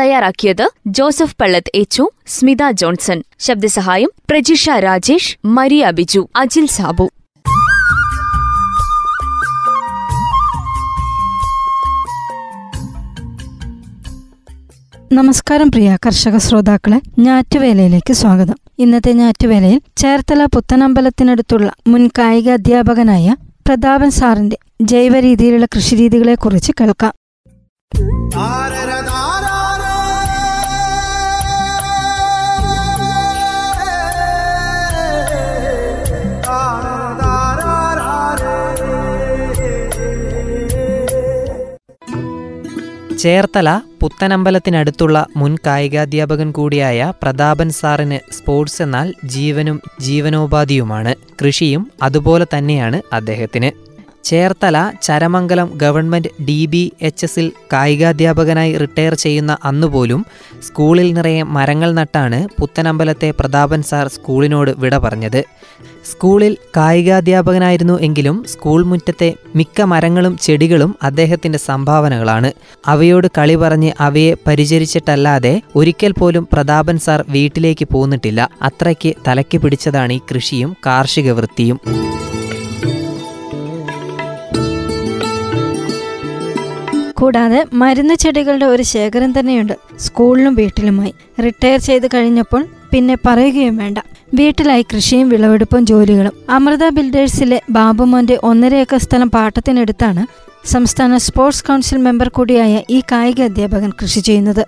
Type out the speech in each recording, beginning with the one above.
തയ്യാറാക്കിയത് ജോസഫ് പള്ളത്ത് എച്ചു സ്മിത ജോൺസൺ. ശബ്ദസഹായം പ്രജിഷ രാജേഷ് മരിയ ബിജു അജിൽ സാബു. നമസ്കാരം പ്രിയ കർഷക ശ്രോതാക്കളെ ഞാറ്റുവേലയിലേക്ക് സ്വാഗതം. ഇന്നത്തെ ഞാറ്റുവേലയിൽ ചേർത്തല പുത്തനമ്പലത്തിനടുത്തുള്ള മുൻ കായിക അധ്യാപകനായ പ്രതാപൻ സാറിന്റെ ജൈവ രീതിയിലുള്ള കൃഷിരീതികളെക്കുറിച്ച് കേൾക്കാം. ചേർത്തല പുത്തനമ്പലത്തിനടുത്തുള്ള മുൻ കായികാധ്യാപകൻ കൂടിയായ പ്രതാപൻ സാറിന് സ്പോർട്സ് എന്നാൽ ജീവനും ജീവനോപാധിയുമാണ്. കൃഷിയും അതുപോലെ തന്നെയാണ് അദ്ദേഹത്തിന്. Cherthala Charamangalam government D B H എസിൽ കായികാധ്യാപകനായി റിട്ടയർ ചെയ്യുന്ന അന്നുപോലും സ്കൂളിൽ നിറയെ മരങ്ങൾ നട്ടാണ് പുത്തനമ്പലത്തെ പ്രതാപൻ സാർ സ്കൂളിനോട് വിട പറഞ്ഞത്. സ്കൂളിൽ കായികാധ്യാപകനായിരുന്നു എങ്കിലും സ്കൂൾ മുറ്റത്തെ മിക്ക മരങ്ങളും ചെടികളും അദ്ദേഹത്തിന്റെ സംഭാവനകളാണ്. അവയോട് കളി പറഞ്ഞ് അവയെ പരിചരിച്ചിട്ടല്ലാതെ ഒരിക്കൽ പോലും പ്രതാപൻ സാർ വീട്ടിലേക്ക് പോന്നിട്ടില്ല. അത്രയ്ക്ക് തലയ്ക്ക് പിടിച്ചതാണ് ഈ കൃഷിയും കാർഷിക വൃത്തിയും. കൂടാതെ മരുന്ന് ചെടികളുടെ ഒരു ശേഖരം തന്നെയുണ്ട്. സ്കൂളിലും വീട്ടിലുമായി. റിട്ടയർ ചെയ്ത് കഴിഞ്ഞപ്പോൾ പിന്നെ പറയുകയും വേണ്ട. വീട്ടിലായി കൃഷിയും വിളവെടുപ്പും ജോലികളും. അമൃത ബിൽഡേഴ്സിലെ ബാബുമോന്റെ ഒന്നര ഏക്കർ സ്ഥലം പാട്ടത്തിനെടുത്താണ് സംസ്ഥാന സ്പോർട്സ് കൗൺസിൽ മെമ്പർ കൂടിയായ ഈ കായിക അധ്യാപകൻ കൃഷി ചെയ്യുന്നത്.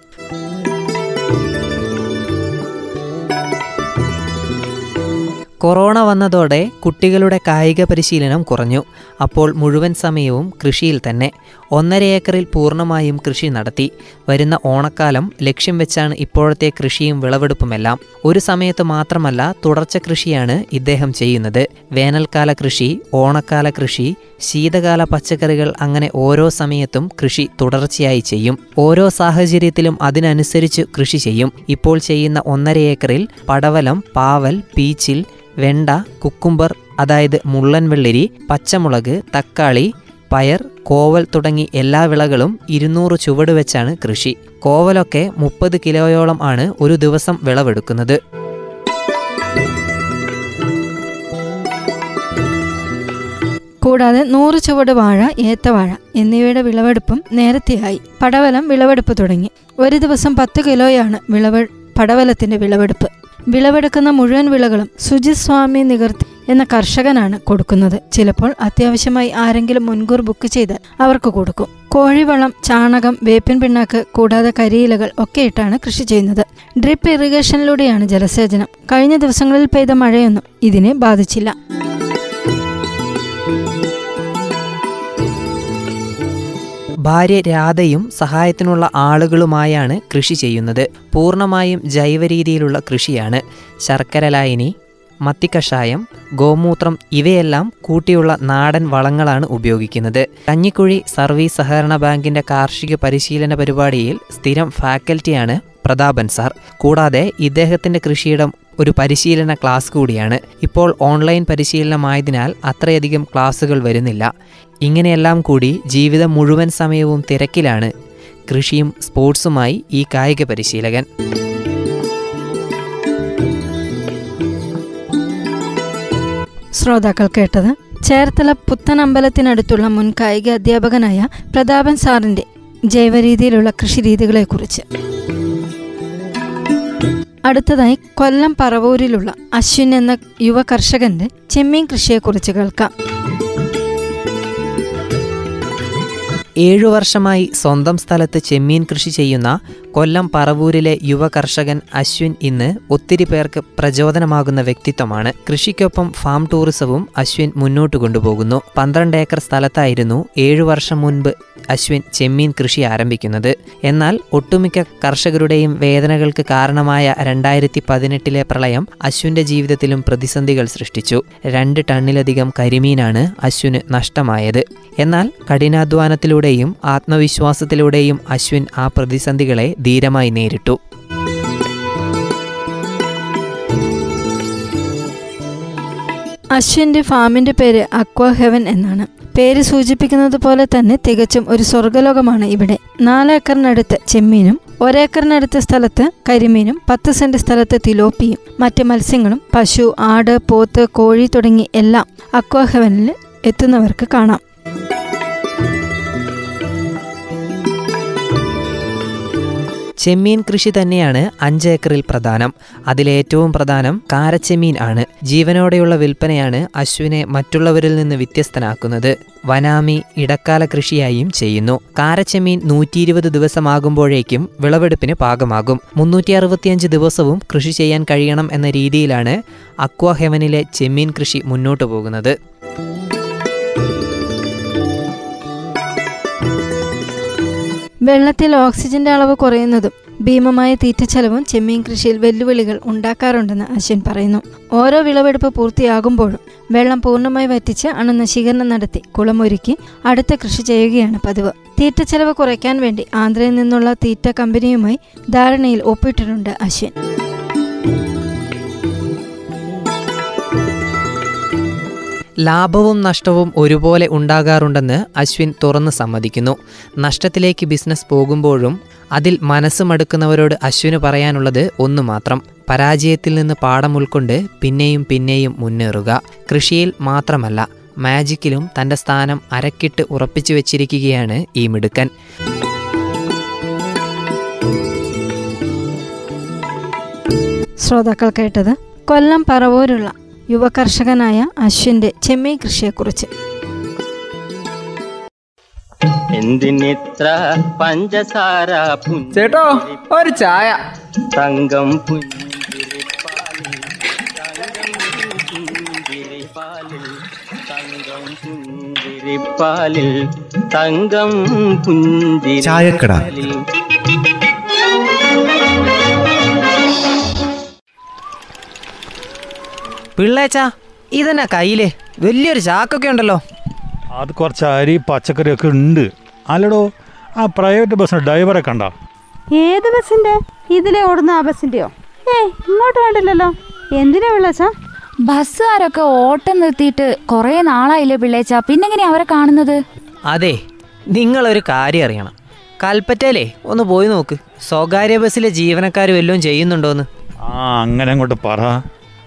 കൊറോണ വന്നതോടെ കുട്ടികളുടെ കായിക പരിശീലനം കുറഞ്ഞു. അപ്പോൾ മുഴുവൻ സമയവും കൃഷിയിൽ തന്നെ. ഒന്നര ഏക്കറിൽ പൂർണമായും കൃഷി നടത്തി. വരുന്ന ഓണക്കാലം ലക്ഷ്യം വെച്ചാണ് ഇപ്പോഴത്തെ കൃഷിയും വിളവെടുപ്പുമെല്ലാം. ഒരു സമയത്ത് മാത്രമല്ല തുടർച്ച കൃഷിയാണ് ഇദ്ദേഹം ചെയ്യുന്നത്. വേനൽക്കാല കൃഷി ഓണക്കാല കൃഷി ശീതകാല പച്ചക്കറികൾ അങ്ങനെ ഓരോ സമയത്തും കൃഷി തുടർച്ചയായി ചെയ്യും. ഓരോ സാഹചര്യത്തിലും അതിനനുസരിച്ച് കൃഷി ചെയ്യും. ഇപ്പോൾ ചെയ്യുന്ന ഒന്നര ഏക്കറിൽ പടവലം പാവൽ പീച്ചിൽ വെണ്ട കുക്കുംബർ അതായത് മുള്ളൻ വെള്ളരി പച്ചമുളക് തക്കാളി പയർ കോവൽ തുടങ്ങി എല്ലാ വിളകളും ഇരുന്നൂറ് ചുവട് വെച്ചാണ് കൃഷി. കോവലൊക്കെ മുപ്പത് കിലോയോളം ആണ് ഒരു ദിവസം വിളവെടുക്കുന്നത്. കൂടാതെ നൂറ് ചുവട് വാഴ ഏത്തവാഴ എന്നിവയുടെ വിളവെടുപ്പും നേരത്തെയായി. പടവലം വിളവെടുപ്പ് തുടങ്ങി. ഒരു ദിവസം പത്ത് കിലോയാണ് വിളവ് പടവലത്തിന്റെ വിളവെടുപ്പ്. വിളവെടുക്കുന്ന മുഴുവൻ വിളകളും സുജിത് സ്വാമി നികർത്തി എന്ന കർഷകനാണ് കൊടുക്കുന്നത്. ചിലപ്പോൾ അത്യാവശ്യമായി ആരെങ്കിലും മുൻകൂർ ബുക്ക് ചെയ്താൽ അവർക്ക് കൊടുക്കും. കോഴിവളം ചാണകം വേപ്പിൻ പിണ്ണാക്ക് കൂടാതെ കരിയിലകൾ ഒക്കെ ഇട്ടാണ് കൃഷി ചെയ്യുന്നത്. ഡ്രിപ്പ് ഇറിഗേഷനിലൂടെയാണ് ജലസേചനം. കഴിഞ്ഞ ദിവസങ്ങളിൽ പെയ്ത മഴയൊന്നും ഇതിനെ ബാധിച്ചില്ല. ഭാര്യ രാധയും സഹായത്തിനുള്ള ആളുകളുമായാണ് കൃഷി ചെയ്യുന്നത്. പൂർണമായും ജൈവ രീതിയിലുള്ള കൃഷിയാണ്. ശർക്കര ലായനി മത്തിക്കഷായം ഗോമൂത്രം ഇവയെല്ലാം കൂട്ടിയുള്ള നാടൻ വളങ്ങളാണ് ഉപയോഗിക്കുന്നത്. കഞ്ഞിക്കുഴി സർവീസ് സഹകരണ ബാങ്കിന്റെ കാർഷിക പരിശീലന പരിപാടിയിൽ സ്ഥിരം ഫാക്കൽറ്റിയാണ് പ്രതാപൻ സാർ. കൂടാതെ ഇദ്ദേഹത്തിന്റെ കൃഷിയിടം ഒരു പരിശീലന ക്ലാസ് കൂടിയാണ്. ഇപ്പോൾ ഓൺലൈൻ പരിശീലനമായതിനാൽ അത്രയധികം ക്ലാസ്സുകൾ വരുന്നില്ല. ഇങ്ങനെയെല്ലാം കൂടി ജീവിതം മുഴുവൻ സമയവും തിരക്കിലാണ്. കൃഷിയും സ്പോർട്സുമായി ഈ കായിക പരിശീലകൻ. ശ്രോതാക്കൾ കേട്ടത് ചേർത്തല പുത്തനമ്പലത്തിനടുത്തുള്ള മുൻ കായിക അധ്യാപകനായ പ്രതാപൻ സാറിന്റെ ജൈവരീതിയിലുള്ള കൃഷിരീതികളെക്കുറിച്ച് അടുത്തതായി കൊല്ലം പറവൂരിലുള്ള അശ്വിൻ എന്ന യുവ കർഷകന്റെ ചെമ്മീൻ കൃഷിയെക്കുറിച്ച് കേൾക്കാം. ഏഴു വർഷമായി സ്വന്തം സ്ഥലത്ത് ചെമ്മീൻ കൃഷി ചെയ്യുന്ന കൊല്ലം പറവൂരിലെ യുവ കർഷകൻ അശ്വിൻ ഇന്ന് ഒത്തിരി പേർക്ക് പ്രചോദനമാകുന്ന വ്യക്തിത്വമാണ്. കൃഷിക്കൊപ്പം ഫാം ടൂറിസവും അശ്വിൻ മുന്നോട്ട് കൊണ്ടുപോകുന്നു. പന്ത്രണ്ട് ഏക്കർ സ്ഥലത്തായിരുന്നു ഏഴു വർഷം മുൻപ് അശ്വിൻ ചെമ്മീൻ കൃഷി ആരംഭിക്കുന്നത്. എന്നാൽ ഒട്ടുമിക്ക കർഷകരുടെയും വേദനകൾക്ക് കാരണമായ രണ്ടായിരത്തി പതിനെട്ടിലെ പ്രളയം അശ്വിന്റെ ജീവിതത്തിലും പ്രതിസന്ധികൾ സൃഷ്ടിച്ചു. രണ്ട് ടണ്ണിലധികം കരിമീനാണ് അശ്വിന് നഷ്ടമായത്. എന്നാൽ കഠിനാധ്വാനത്തിലൂടെയും ആത്മവിശ്വാസത്തിലൂടെയും അശ്വിൻ ആ പ്രതിസന്ധികളെ ധീരമായി നേരിട്ടു. അശ്വിന്റെ ഫാമിന്റെ പേര് അക്വാ ഹെവൻ എന്നാണ്. പേര് സൂചിപ്പിക്കുന്നത് പോലെ തന്നെ തികച്ചും ഒരു സ്വർഗലോകമാണ് ഇവിടെ. നാലേക്കറിനടുത്ത് ചെമ്മീനും ഒരേക്കറിനടുത്ത സ്ഥലത്ത് കരിമീനും പത്ത് സെന്റ് സ്ഥലത്ത് തിലോപ്പിയും മറ്റ് മത്സ്യങ്ങളും പശു ആട് പോത്ത് കോഴി തുടങ്ങി എല്ലാം അക്വാഹെവനിൽ എത്തുന്നവർക്ക് കാണാം. ചെമ്മീൻ കൃഷി തന്നെയാണ് അഞ്ച് ഏക്കറിൽ പ്രധാനം. അതിലേറ്റവും പ്രധാനം കാരച്ചെമ്മീൻ ആണ്. ജീവനോടെയുള്ള വിൽപ്പനയാണ് അശ്വിനെ മറ്റുള്ളവരിൽ നിന്ന് വ്യത്യസ്തനാക്കുന്നത്. വനാമി ഇടക്കാല കൃഷിയായും ചെയ്യുന്നു. കാരച്ചെമ്മീൻ നൂറ്റി ഇരുപത് ദിവസമാകുമ്പോഴേക്കും വിളവെടുപ്പിന് പാകമാകും. മുന്നൂറ്റി അറുപത്തിയഞ്ച് ദിവസവും കൃഷി ചെയ്യാൻ കഴിയണം എന്ന രീതിയിലാണ് അക്വാഹെവനിലെ ചെമ്മീൻ കൃഷി മുന്നോട്ടു പോകുന്നത്. വെള്ളത്തിൽ ഓക്സിജന്റെ അളവ് കുറയുന്നതും ഭീമമായ തീറ്റച്ചെലവും ചെമ്മീൻ കൃഷിയിൽ വെല്ലുവിളികൾ ഉണ്ടാക്കാറുണ്ടെന്ന് അശ്വിൻ പറയുന്നു. ഓരോ വിളവെടുപ്പ് പൂർത്തിയാകുമ്പോഴും വെള്ളം പൂർണമായി വറ്റിച്ച് അണുനശീകരണം നടത്തി കുളമൊരുക്കി അടുത്ത കൃഷി ചെയ്യുകയാണ് പതിവ്. തീറ്റച്ചെലവ് കുറയ്ക്കാൻ വേണ്ടി ആന്ധ്രയിൽ നിന്നുള്ള തീറ്റ കമ്പനിയുമായി ധാരണയിൽ ഒപ്പിട്ടിട്ടുണ്ട് അശ്വിൻ. ലാഭവും നഷ്ടവും ഒരുപോലെ ഉണ്ടാകാറുണ്ടെന്ന് അശ്വിൻ തുറന്ന് സമ്മതിക്കുന്നു. നഷ്ടത്തിലേക്ക് ബിസിനസ് പോകുമ്പോഴും അതിൽ മനസ്സ് മടുക്കുന്നവരോട് അശ്വിന് പറയാനുള്ളത് ഒന്നു മാത്രം പരാജയത്തിൽ നിന്ന് പാഠം ഉൾക്കൊണ്ട് പിന്നെയും പിന്നെയും മുന്നേറുക. കൃഷിയിൽ മാത്രമല്ല മാജിക്കിലും തന്റെ സ്ഥാനം അരക്കിട്ട് ഉറപ്പിച്ചു വെച്ചിരിക്കുകയാണ് ഈ മിടുക്കൻ. ശ്രോതാക്കൾ കേട്ടത് കൊല്ലം പറവൂരുള്ള യുവകർഷകനായ അശ്വിന്റെ ചെമ്മീൻ കൃഷിയെക്കുറിച്ച്. എന്തിനിത്ര പഞ്ചസാര ചേട്ടോ ഒരു ചായ. തങ്കം പുഞ്ചിരിപ്പാലിൽ തങ്കം പുഞ്ചിരിപ്പാലിൽ തങ്കം പുഞ്ചിരിപ്പാലിൽ പിള്ളേച്ചാ ഇതെന്നാ കയ്യിൽ? വലിയൊരു ചാക്കൊക്കെ ഉണ്ടല്ലോ. അത് കുറച്ച് അരി പച്ചക്കറിയൊക്കെ ഉണ്ട്. അല്ലടോ ആ പ്രൈവറ്റ് ബസ്സിന് ഡ്രൈവറെ കണ്ട ഏത് ബസ്സിന്റെ? ഇതിലെ ഓടുന്ന ആ ബസ്സിന്റെയോ? ഏയ് ഇങ്ങോട്ട് വേണ്ടില്ലല്ലോ എന്തിനാ പിള്ളേച്ചാ? ബസ്സുകാരൊക്കെ ഓട്ടം നിർത്തിയിട്ട് കുറെ നാളായില്ലേ പിള്ളേച്ച. പിന്നെങ്ങനെയാ അവരെ കാണുന്നത്? അതെ നിങ്ങളൊരു കാര്യം അറിയണം. കൽപ്പറ്റയിലേ ഒന്ന് പോയി നോക്ക്. സ്വകാര്യ ബസ്സിലെ ജീവനക്കാർ വല്ലതും ചെയ്യുന്നുണ്ടോന്ന്. ആ അങ്ങനെ അങ്ങോട്ട് പറ.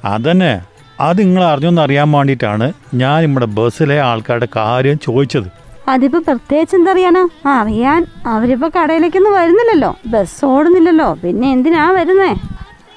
അതന്നെ. അത് നിങ്ങൾ അറിഞ്ഞൊന്ന് അറിയാൻ വേണ്ടിട്ടാണ് ഞാൻ നമ്മുടെ ബസ്സിലെ ആൾക്കാരുടെ കാര്യം ചോദിച്ചത്. അതിപ്പോ പ്രത്യേകിച്ച് എന്തറിയാനാ? അറിയാൻ അവരിപ്പോ കടയിലേക്കൊന്നും വരുന്നില്ലല്ലോ. ബസ് ഓടുന്നില്ലല്ലോ. പിന്നെ എന്തിനാ വരുന്നേ?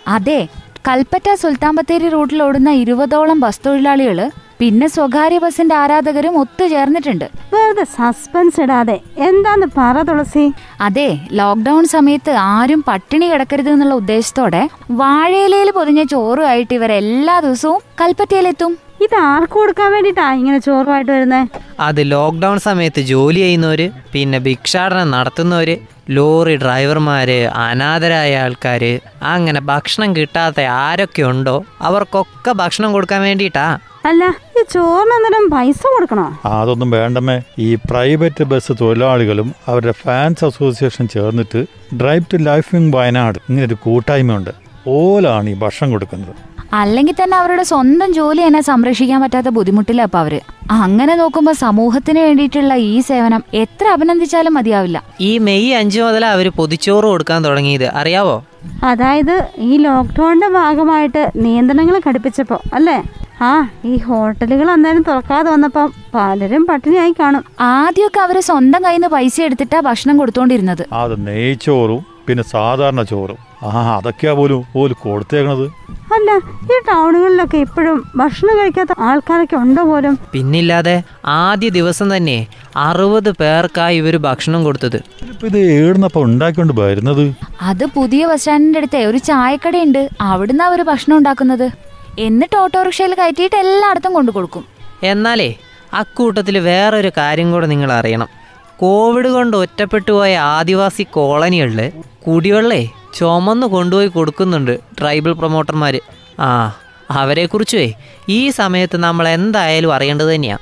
അതെ കൽപ്പറ്റ സുൽത്താൻ ബത്തേരി റൂട്ടിൽ ഓടുന്ന ഇരുപതോളം ബസ് തൊഴിലാളികൾ പിന്നെ സ്വകാര്യ ബസിന്റെ ആരാധകരും ഒത്തുചേർന്നിട്ടുണ്ട്. വെറുതെ സസ്പെൻസ് ഇടാതെ എന്താന്ന് പറ തുളസി. അതെ ലോക്ക്ഡൌൺ സമയത്ത് ആരും പട്ടിണി കിടക്കരുത് എന്നുള്ള ഉദ്ദേശത്തോടെ വാഴയിലയിൽ പൊതിഞ്ഞ ചോറുമായിട്ട് ഇവർ എല്ലാ ദിവസവും കൽപ്പറ്റയിലെത്തും. ഇത് ആർക്ക് കൊടുക്കാൻ വേണ്ടിട്ടാ ഇങ്ങനെ ചോറുമായിട്ട് വരുന്നേ? അത് ലോക്ക്ഡൌൺ സമയത്ത് ജോലി ചെയ്യുന്നവര് പിന്നെ ഭിക്ഷാടനം നടത്തുന്നവര് ലോറി ഡ്രൈവർമാര് അനാഥരായ ആൾക്കാര് അങ്ങനെ ഭക്ഷണം കിട്ടാത്ത ആരൊക്കെ ഉണ്ടോ അവർക്കൊക്കെ ഭക്ഷണം കൊടുക്കാൻ വേണ്ടിയിട്ടാ. അല്ല ഈ ചോറിനെന്തെങ്കിലും പൈസ കൊടുക്കണോ? അതൊന്നും വേണ്ടമേ ഈ പ്രൈവറ്റ് ബസ് തൊഴിലാളികളും അവരുടെ ഫാൻസ് അസോസിയേഷൻ ചേർന്നിട്ട് ഡ്രൈവ് ടു ലൈഫിംഗ് വയനാട് ഇങ്ങനെ ഒരു കൂട്ടായ്മയുണ്ട്. ഓലാണ് ഈ ഭക്ഷണം കൊടുക്കുന്നത്. അല്ലെങ്കിൽ തന്നെ അവരുടെ സ്വന്തം ജോലി തന്നെ സംരക്ഷിക്കാൻ പറ്റാത്ത ബുദ്ധിമുട്ടില്ല അപ്പൊ അവർ. അങ്ങനെ നോക്കുമ്പോ സമൂഹത്തിന് വേണ്ടിയിട്ടുള്ള ഈ സേവനം എത്ര അഭിനന്ദിച്ചാലും മതിയാവില്ല. ഈ മെയ് അഞ്ചു മുതൽ അവർ പൊതിച്ചോറ് കൊടുക്കാൻ തുടങ്ങിയത്. അറിയാവോ? അതായത് ഈ ലോക്ക്ഡൌണിന്റെ ഭാഗമായിട്ട് നിയന്ത്രണങ്ങൾ ഘടിപ്പിച്ചപ്പോ അല്ലേ? ആ ഈ ഹോട്ടലുകൾ അന്നേരം തുറക്കാതെ വന്നപ്പം പലരും പട്ടിണിയായി കാണും. ആദ്യമൊക്കെ അവർ സ്വന്തം കയ്യിൽ നിന്ന് പൈസ എടുത്തിട്ടാ ഭക്ഷണം കൊടുത്തോണ്ടിരുന്നത്. അത് നെയ്ച്ചോറും പിന്നെ സാധാരണ ചോറും. ആ അതൊക്കെയാ പോലും പോലും കൊടുത്തേക്കണത്. അല്ല ഈ ടൗണുകളിലൊക്കെ ഇപ്പോഴും ഭക്ഷണം കഴിക്കാത്ത ആൾക്കാരൊക്കെ ഉണ്ടോ പോലും? പിന്നില്ലാതെ ആദ്യ ദിവസം തന്നെ അറുപത് പേർക്കായി ഇവർ ഭക്ഷണം കൊടുത്തത്. ഇപ്പൊ ഇത് ഏടുന്നപ്പ ഉണ്ടാക്കിക്കൊണ്ട് വരുന്നത്? അത് പുതിയ ബസ് സ്റ്റാൻഡിന്റെ അടുത്തെ ഒരു ചായക്കടയുണ്ട്. അവിടുന്ന് അവർ ഭക്ഷണം ഉണ്ടാക്കുന്നത്? എന്നിട്ട് ഓട്ടോറിക്ഷയിൽ കയറ്റിയിട്ട് എല്ലായിടത്തും കൊണ്ടു കൊടുക്കും. എന്നാലേ അക്കൂട്ടത്തിൽ വേറൊരു കാര്യം കൂടെ നിങ്ങൾ അറിയണം കോവിഡ് കൊണ്ട് ഒറ്റപ്പെട്ടു പോയ ആദിവാസി കോളനികളിൽ കുടിവെള്ളേ ചുമന്ന് കൊണ്ടുപോയി കൊടുക്കുന്നുണ്ട് ട്രൈബൽ പ്രൊമോട്ടർമാർ ആ അവരെക്കുറിച്ചുവേ ഈ സമയത്ത് നമ്മൾ എന്തായാലും അറിയേണ്ടത് തന്നെയാണ്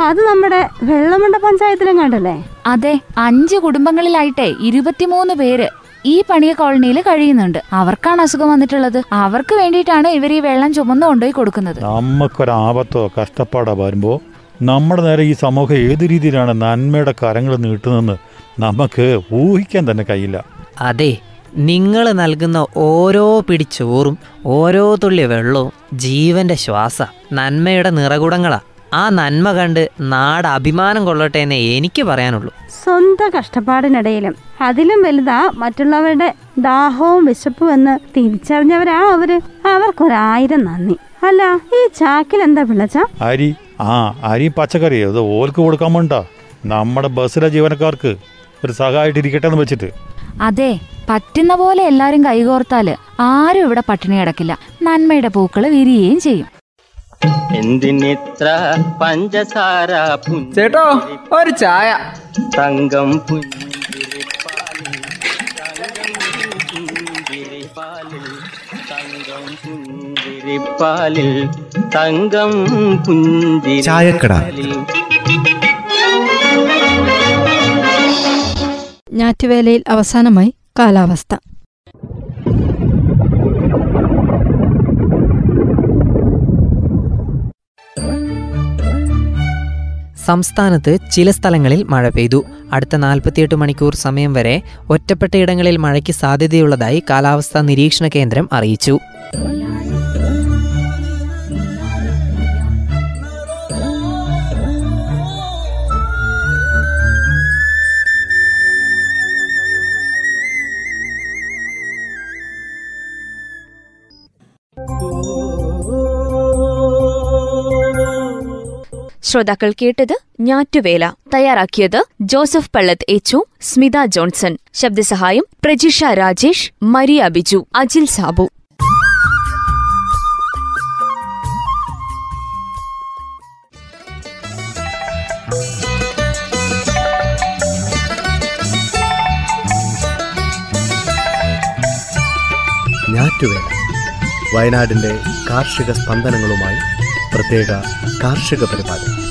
അത് നമ്മുടെ വെള്ളമുണ്ട പഞ്ചായത്തിലും കണ്ടല്ലേ അതെ അഞ്ച് കുടുംബങ്ങളിലായിട്ടെ ഇരുപത്തിമൂന്ന് പേര് ഈ പണിയ കോളനിയിൽ കഴിയുന്നുണ്ട്. അവർക്കാണ് അസുഖം വന്നിട്ടുള്ളത്. അവർക്ക് വേണ്ടിയിട്ടാണ് ഇവർ ഈ വെള്ളം ചുമന്നു കൊണ്ടുപോയി കൊടുക്കുന്നത്. നമുക്കൊരാപത്തോ കഷ്ടപ്പാടോ വരുമ്പോൾ നമ്മുടെ നേരെ ഈ സമൂഹം ഏത് രീതിയിലാണ് നന്മയുടെ കരങ്ങൾ നീട്ടുന്നതെന്ന് നമുക്ക് ഊഹിക്കാൻ തന്നെ കഴിയില്ല. അതെ നിങ്ങൾ നൽകുന്ന ഓരോ പിടി ചോറും ഓരോ തുള്ളി വെള്ളവും ജീവന്റെ ശ്വാസ നന്മയുടെ നിറകുടങ്ങളാ. ആ നന്മ കണ്ട് നാട് അഭിമാനം കൊള്ളട്ടെ എന്നേ എനിക്ക് പറയാനുള്ളൂ. സ്വന്തം കഷ്ടപ്പാടിനിടയിലും അതിലും വലുതാ മറ്റുള്ളവരുടെ ദാഹവും വിശപ്പും എന്ന് തിരിച്ചറിഞ്ഞവരാ അവർ. അവർക്കൊരായിരം നന്ദി. അല്ല ഈ ചാക്കിൽ എന്താ പിള്ളച്ച? അരി ആ അരി പച്ചക്കറി. അത് ഓൽക്ക് കൊടുക്കാൻ വേണ്ട. നമ്മുടെ ബസ്സിലെ ജീവനക്കാർക്ക് ഒരു സഹായിട്ടിരിക്കട്ടെ എന്ന് വെച്ചിട്ട്. അതെ പറ്റുന്ന പോലെ എല്ലാരും കൈകോർത്താൽ ആരും ഇവിടെ പട്ടിണി കിടക്കില്ല. നന്മയുടെ പൂക്കൾ വിരിയുകയും ചെയ്യും. എന്തിനിത്ര പഞ്ചസാര ചേട്ടോ ഒരു ചായ. തങ്കം പുഞ്ചിരിപ്പാലിൽ തങ്കം പുഞ്ചിരിപ്പാലിൽ തങ്കം. പുഞ്ചിരിപ്പാലിൽ. ഞാറ്റുവേലയിൽ അവസാനമായി കാലാവസ്ഥ. സംസ്ഥാനത്ത് ചില സ്ഥലങ്ങളിൽ മഴ പെയ്തു. അടുത്ത നാൽപ്പത്തിയെട്ട് മണിക്കൂർ സമയം വരെ ഒറ്റപ്പെട്ട ഇടങ്ങളിൽ മഴയ്ക്ക് സാധ്യതയുള്ളതായി കാലാവസ്ഥാ നിരീക്ഷണ കേന്ദ്രം അറിയിച്ചു. ശ്രോതാക്കൾ കേട്ടത് ഞാറ്റുവേല. തയ്യാറാക്കിയത് ജോസഫ് പള്ളത്ത് എച്ചു സ്മിത ജോൺസൺ. ശബ്ദസഹായം പ്രജിഷ രാജേഷ് മരിയ ബിജു അജിൽ സാബു. വയനാടിന്റെ കാർഷിക സ്പന്ദനങ്ങളുമായി പ്രത്യേക കാർഷിക പരിപാടി.